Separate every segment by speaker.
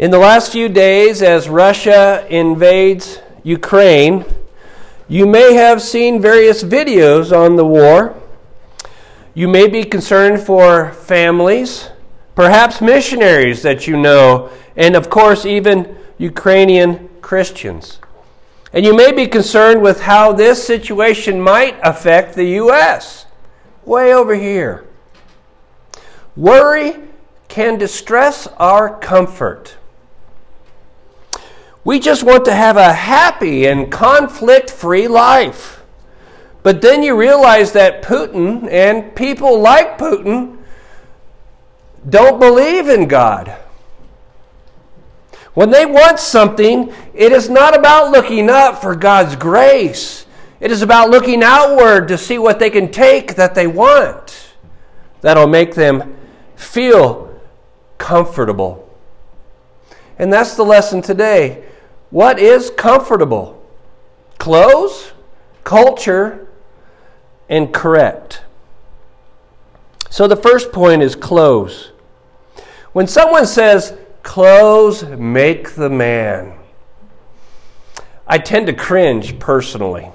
Speaker 1: In the last few days, as Russia invades Ukraine, you may have seen various videos on the war. You may be concerned for families, perhaps missionaries that you know, and of course, even Ukrainian Christians. And you may be concerned with how this situation might affect the U.S. Way over here. Worry can distress our comfort. We just want to have a happy and conflict free life. But then you realize that Putin and people like Putin don't believe in God. When they want something, it is not about looking up for God's grace. It is about looking outward to see what they can take that they want. That'll make them feel comfortable. And that's the lesson today. What is comfortable? Clothes, culture, and correct. So the first point is clothes. When someone says, clothes make the man, I tend to cringe personally.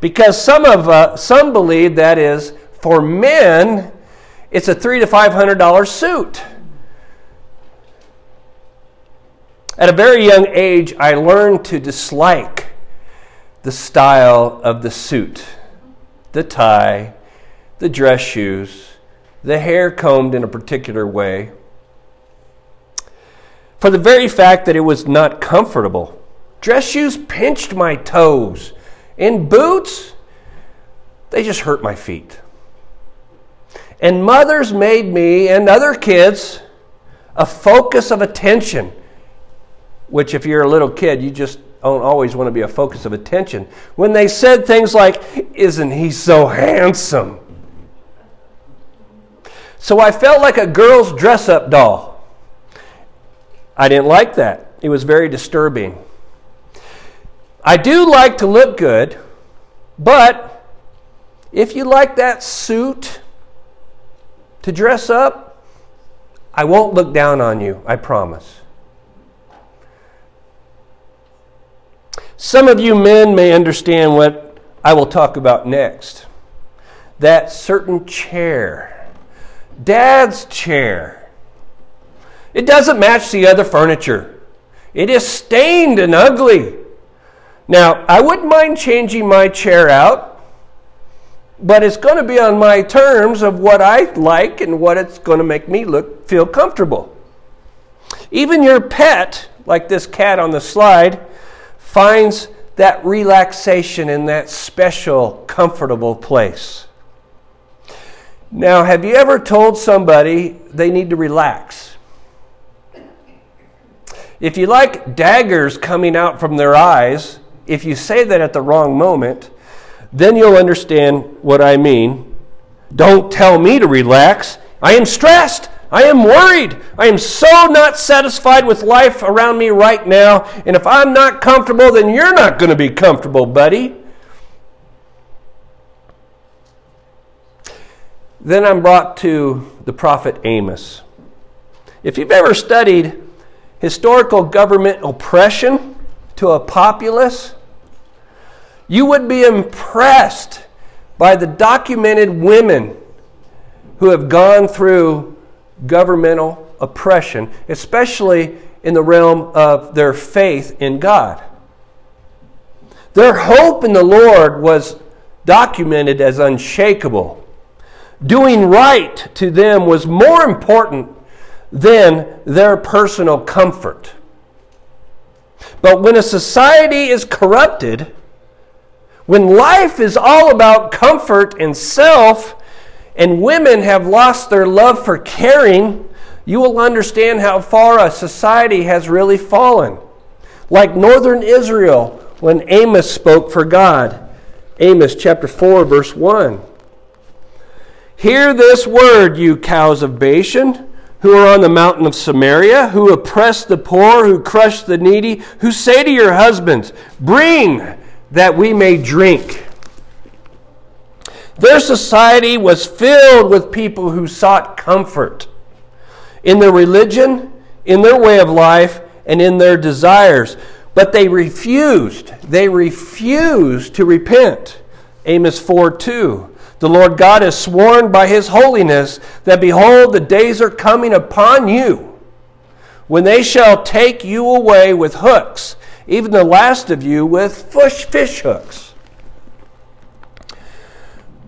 Speaker 1: Because some, of, uh, some believe that is, for men, it's a three to five hundred dollar suit. At a very young age, I learned to dislike the style of the suit, the tie, the dress shoes, the hair combed in a particular way, for the very fact that it was not comfortable. Dress shoes pinched my toes, and boots, they just hurt my feet. And mothers made me and other kids a focus of attention which, if you're a little kid, you just don't always want to be a focus of attention. When they said things like, Isn't he so handsome? So I felt like a girl's dress up doll. I didn't like that. It was very disturbing. I do like to look good, but if you like that suit to dress up, I won't look down on you, I promise. Some of you men may understand what I will talk about next. That certain chair, dad's chair. It doesn't match the other furniture, it is stained and ugly. Now, I wouldn't mind changing my chair out, but it's going to be on my terms of what I like and what it's going to make me look feel comfortable. Even your pet, like this cat on the slide, finds that relaxation in that special, comfortable place. Now, have you ever told somebody they need to relax? If you like daggers coming out from their eyes, if you say that at the wrong moment, then you'll understand what I mean. Don't tell me to relax. I am stressed. I am worried. I am so not satisfied with life around me right now. And if I'm not comfortable, then you're not going to be comfortable, buddy. Then I'm brought to the prophet Amos. If you've ever studied historical government oppression to a populace, you would be impressed by the documented women who have gone through governmental oppression, especially in the realm of their faith in God. Their hope in the Lord was documented as unshakable. Doing right to them was more important than their personal comfort. But when a society is corrupted, when life is all about comfort and self, and women have lost their love for caring, you will understand how far a society has really fallen. Like northern Israel when Amos spoke for God. Amos chapter 4, verse 1. Hear this word, you cows of Bashan, who are on the mountain of Samaria, who oppress the poor, who crush the needy, who say to your husbands, Bring that we may drink. Their society was filled with people who sought comfort in their religion, in their way of life and in their desires. But they refused. They refused to repent. Amos 4 2. The Lord God has sworn by his holiness that, behold, the days are coming upon you when they shall take you away with hooks, even the last of you with fish, hooks.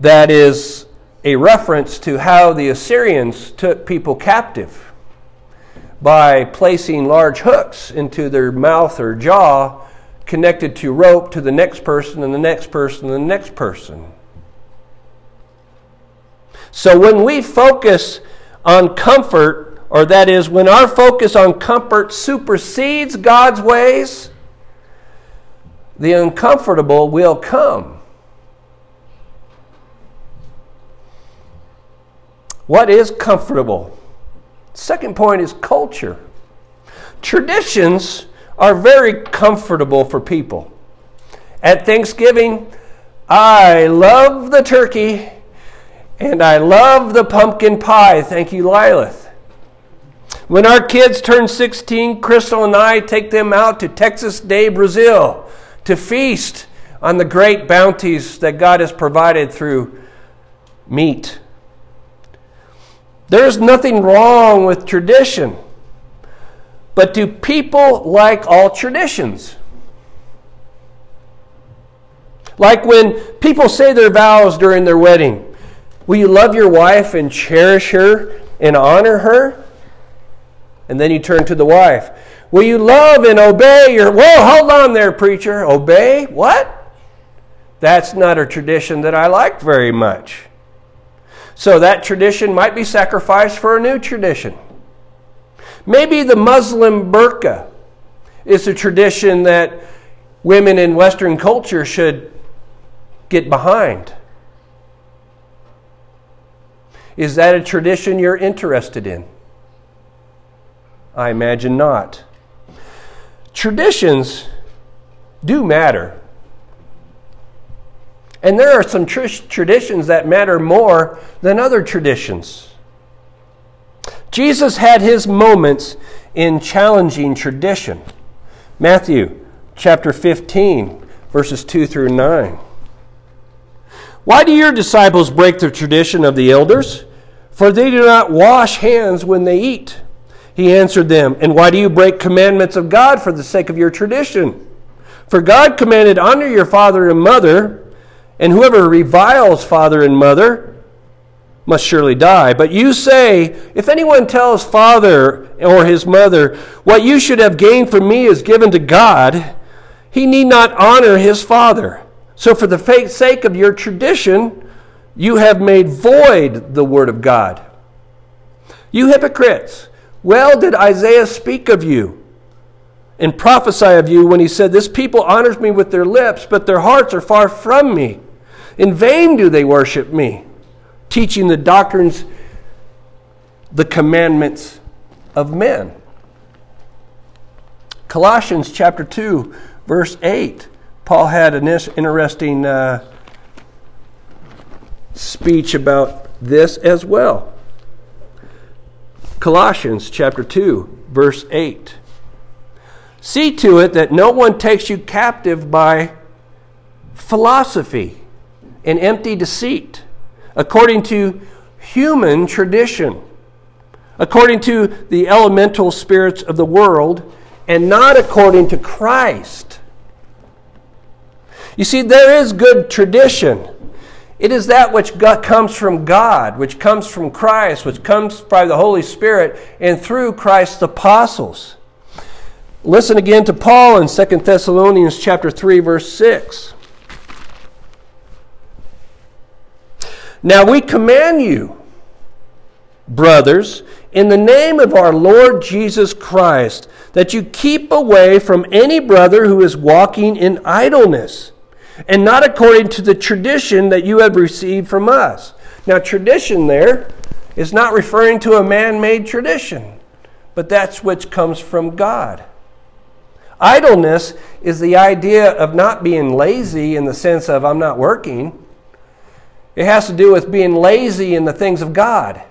Speaker 1: That is a reference to how the Assyrians took people captive by placing large hooks into their mouth or jaw connected to rope to the next person and the next person and the next person. So when we focus on comfort, or that is, when our focus on comfort supersedes God's ways, the uncomfortable will come. What is comfortable? Second point is culture. Traditions are very comfortable for people. At Thanksgiving, I love the turkey and I love the pumpkin pie. Thank you, Lilith. When our kids turn 16, Crystal and I take them out to Texas de Brazil to feast on the great bounties that God has provided through meat. There's nothing wrong with tradition. But do people like all traditions? Like when people say their vows during their wedding. Will you love your wife and cherish her and honor her? And then you turn to the wife. Will you love and obey your. Whoa, hold on there, preacher. Obey? What? That's not a tradition that I like very much. So that tradition might be sacrificed for a new tradition. Maybe the Muslim burqa is a tradition that women in Western culture should get behind. Is that a tradition you're interested in? I imagine not. Traditions do matter. And there are some tr- traditions that matter more than other traditions. Jesus had his moments in challenging tradition. Matthew chapter 15, verses 2 through 9. Why do your disciples break the tradition of the elders? For they do not wash hands when they eat. He answered them, And why do you break commandments of God for the sake of your tradition? For God commanded, Honor your father and mother, and whoever reviles father and mother must surely die. But you say, If anyone tells father or his mother, What you should have gained from me is given to God, he need not honor his father. So, for the sake of your tradition, you have made void the word of God. You hypocrites, well did Isaiah speak of you and prophesy of you when he said, This people honors me with their lips, but their hearts are far from me. In vain do they worship me, teaching the doctrines, the commandments of men. Colossians chapter 2, verse 8. Paul had an interesting uh, speech about this as well. Colossians chapter 2, verse 8. See to it that no one takes you captive by philosophy and empty deceit, according to human tradition, according to the elemental spirits of the world, and not according to Christ. You see, there is good tradition. It is that which comes from God, which comes from Christ, which comes by the Holy Spirit and through Christ's apostles. Listen again to Paul in 2 Thessalonians chapter 3 verse 6. Now we command you, brothers, in the name of our Lord Jesus Christ, that you keep away from any brother who is walking in idleness and not according to the tradition that you have received from us. Now, tradition there is not referring to a man made tradition, but that's which comes from God. Idleness is the idea of not being lazy in the sense of I'm not working. It has to do with being lazy in the things of God.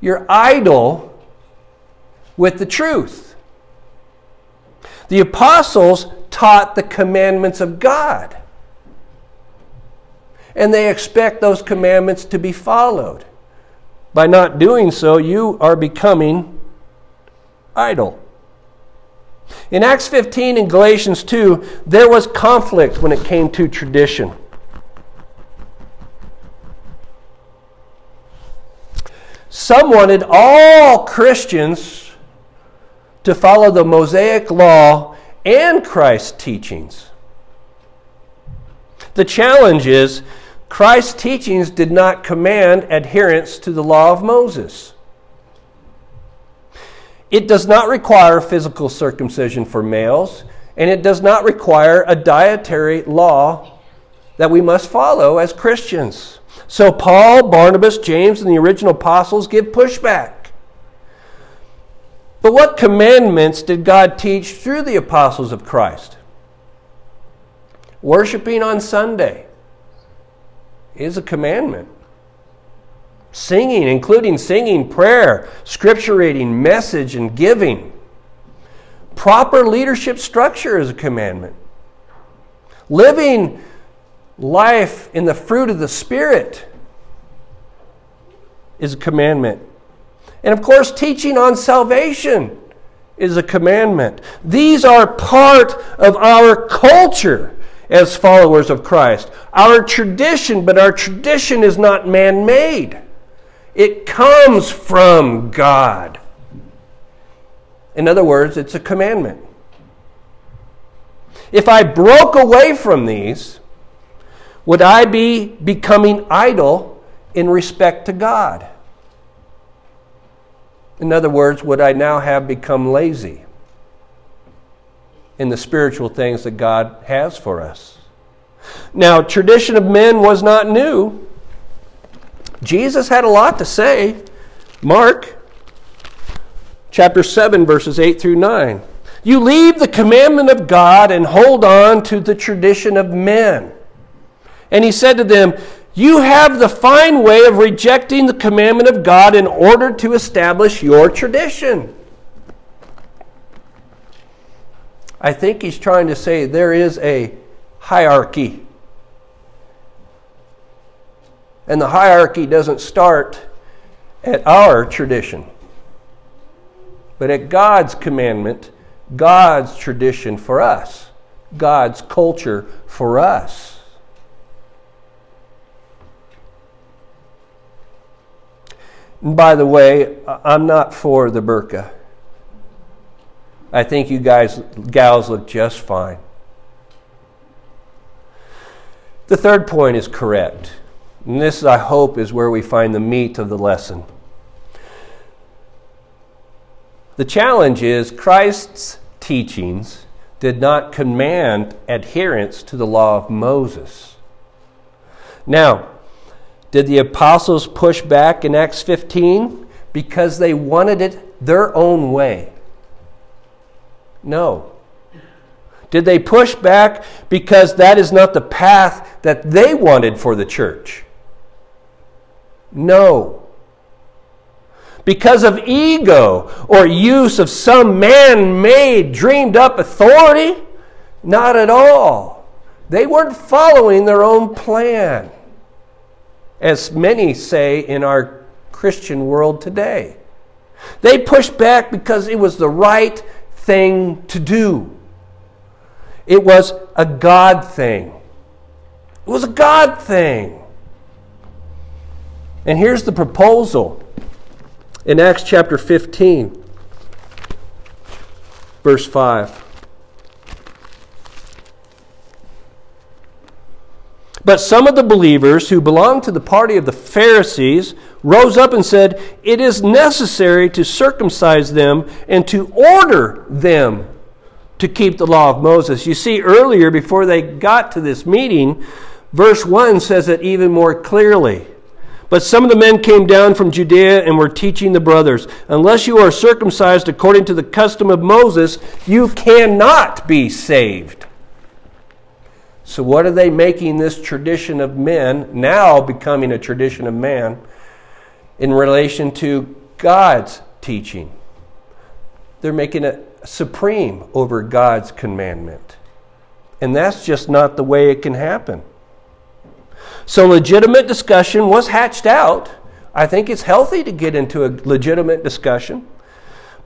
Speaker 1: You're idle with the truth. The apostles taught the commandments of God. And they expect those commandments to be followed. By not doing so, you are becoming idle. In Acts 15 and Galatians 2, there was conflict when it came to tradition. Some wanted all Christians to follow the Mosaic law and Christ's teachings. The challenge is Christ's teachings did not command adherence to the law of Moses. It does not require physical circumcision for males, and it does not require a dietary law that we must follow as Christians. So Paul, Barnabas, James, and the original apostles give pushback. But what commandments did God teach through the apostles of Christ? Worshipping on Sunday is a commandment. Singing, including singing, prayer, scripture reading, message, and giving. Proper leadership structure is a commandment. Living life in the fruit of the Spirit is a commandment. And of course, teaching on salvation is a commandment. These are part of our culture as followers of Christ. Our tradition, but our tradition is not man made, it comes from God. In other words, it's a commandment. If I broke away from these, would I be becoming idle in respect to God? In other words, would I now have become lazy in the spiritual things that God has for us? Now, tradition of men was not new. Jesus had a lot to say. Mark chapter 7, verses 8 through 9. You leave the commandment of God and hold on to the tradition of men. And he said to them, You have the fine way of rejecting the commandment of God in order to establish your tradition. I think he's trying to say there is a hierarchy. And the hierarchy doesn't start at our tradition, but at God's commandment, God's tradition for us, God's culture for us. And by the way, I'm not for the burqa. I think you guys, gals, look just fine. The third point is correct. And this, I hope, is where we find the meat of the lesson. The challenge is Christ's teachings did not command adherence to the law of Moses. Now, did the apostles push back in Acts 15? Because they wanted it their own way. No. Did they push back because that is not the path that they wanted for the church? No. Because of ego or use of some man made, dreamed up authority? Not at all. They weren't following their own plan as many say in our Christian world today. They pushed back because it was the right thing to do. It was a God thing. It was a God thing. And here's the proposal in Acts chapter 15, verse 5. But some of the believers who belonged to the party of the Pharisees rose up and said, It is necessary to circumcise them and to order them to keep the law of Moses. You see, earlier, before they got to this meeting, verse 1 says it even more clearly. But some of the men came down from Judea and were teaching the brothers, Unless you are circumcised according to the custom of Moses, you cannot be saved. So, what are they making this tradition of men now becoming a tradition of man in relation to God's teaching? they're making it supreme over God's commandment. And that's just not the way it can happen. So, legitimate discussion was hatched out. I think it's healthy to get into a legitimate discussion.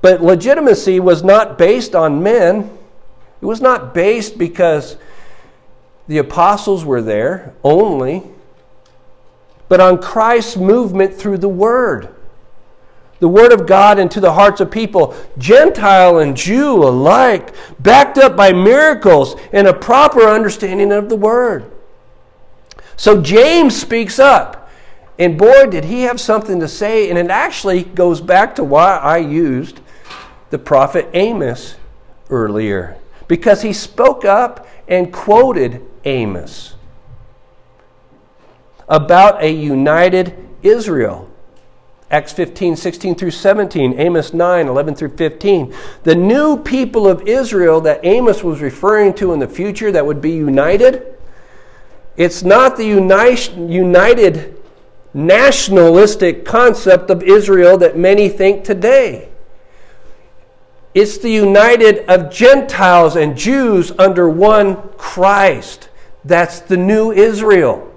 Speaker 1: But legitimacy was not based on men, it was not based because the apostles were there only, but on Christ's movement through the Word. The Word of God into the hearts of people, Gentile and Jew alike, backed up by miracles and a proper understanding of the Word. So James speaks up. And boy, did he have something to say. And it actually goes back to why I used the prophet Amos earlier. Because he spoke up and quoted Amos about a united Israel. Acts 15, 16 through 17, Amos 9, 11 through 15. The new people of Israel that Amos was referring to in the future that would be united, it's not the united nationalistic concept of Israel that many think today. It's the united of Gentiles and Jews under one Christ. That's the new Israel.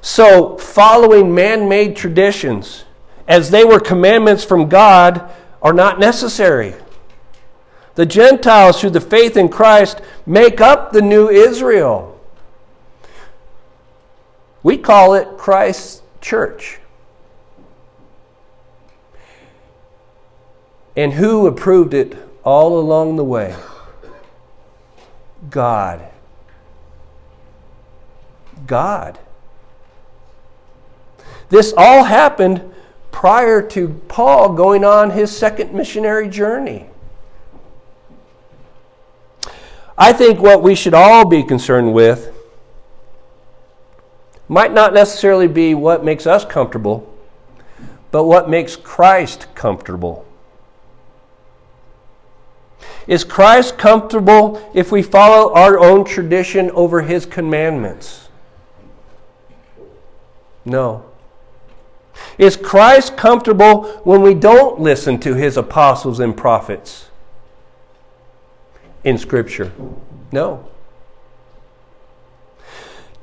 Speaker 1: So, following man made traditions, as they were commandments from God, are not necessary. The Gentiles, through the faith in Christ, make up the new Israel. We call it Christ's church. And who approved it all along the way? God. God. This all happened prior to Paul going on his second missionary journey. I think what we should all be concerned with might not necessarily be what makes us comfortable, but what makes Christ comfortable. Is Christ comfortable if we follow our own tradition over his commandments? No. Is Christ comfortable when we don't listen to his apostles and prophets in Scripture? No.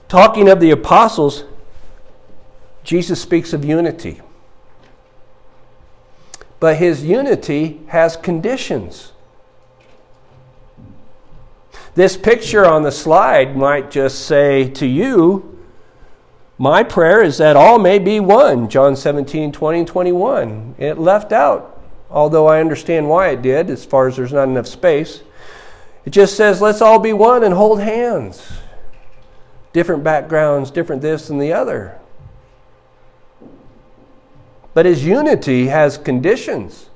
Speaker 1: Talking of the apostles, Jesus speaks of unity. But his unity has conditions. This picture on the slide might just say to you, My prayer is that all may be one. John 17, 20, and 21. It left out, although I understand why it did, as far as there's not enough space. It just says, Let's all be one and hold hands. Different backgrounds, different this and the other. But his unity has conditions.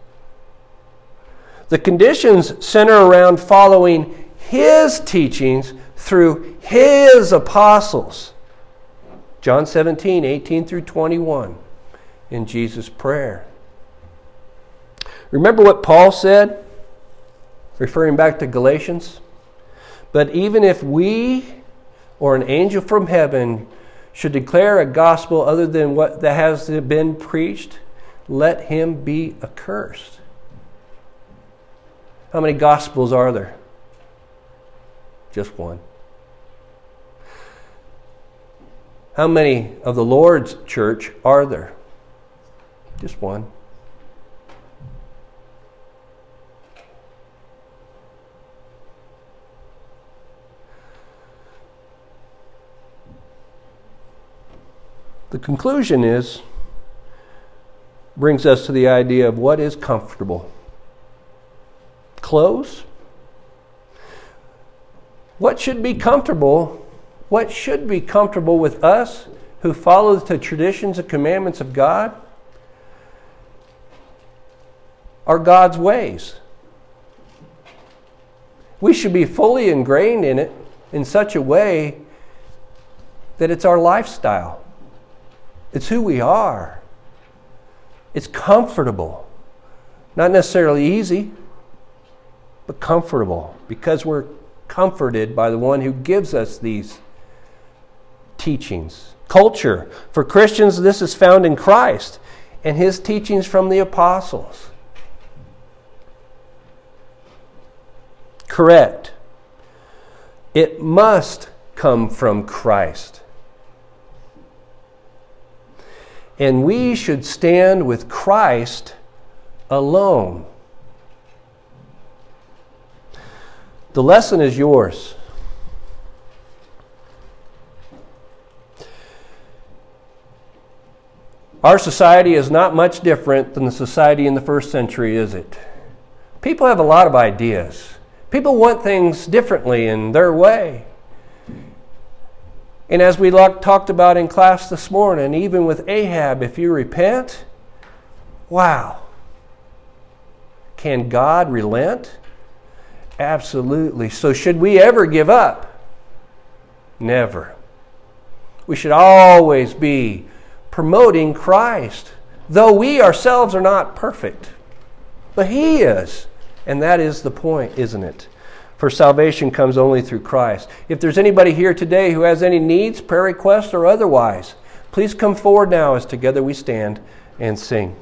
Speaker 1: The conditions center around following his teachings through his apostles. John 17, 18 through 21 in Jesus' prayer. Remember what Paul said, referring back to Galatians? But even if we or an angel from heaven should declare a gospel other than what that has been preached, let him be accursed. How many gospels are there? Just one. How many of the Lord's church are there? Just one. The conclusion is brings us to the idea of what is comfortable. Clothes, what should be comfortable? What should be comfortable with us who follow the traditions and commandments of God are God's ways. We should be fully ingrained in it in such a way that it's our lifestyle. It's who we are. It's comfortable. Not necessarily easy, but comfortable because we're comforted by the one who gives us these teachings culture. For Christians, this is found in Christ and his teachings from the apostles. Correct. It must come from Christ. And we should stand with Christ alone. The lesson is yours. Our society is not much different than the society in the first century, is it? People have a lot of ideas. People want things differently in their way. And as we talked about in class this morning, even with Ahab, if you repent, wow. Can God relent? Absolutely. So, should we ever give up? Never. We should always be promoting Christ, though we ourselves are not perfect. But He is. And that is the point, isn't it? For salvation comes only through Christ. If there's anybody here today who has any needs, prayer requests, or otherwise, please come forward now as together we stand and sing.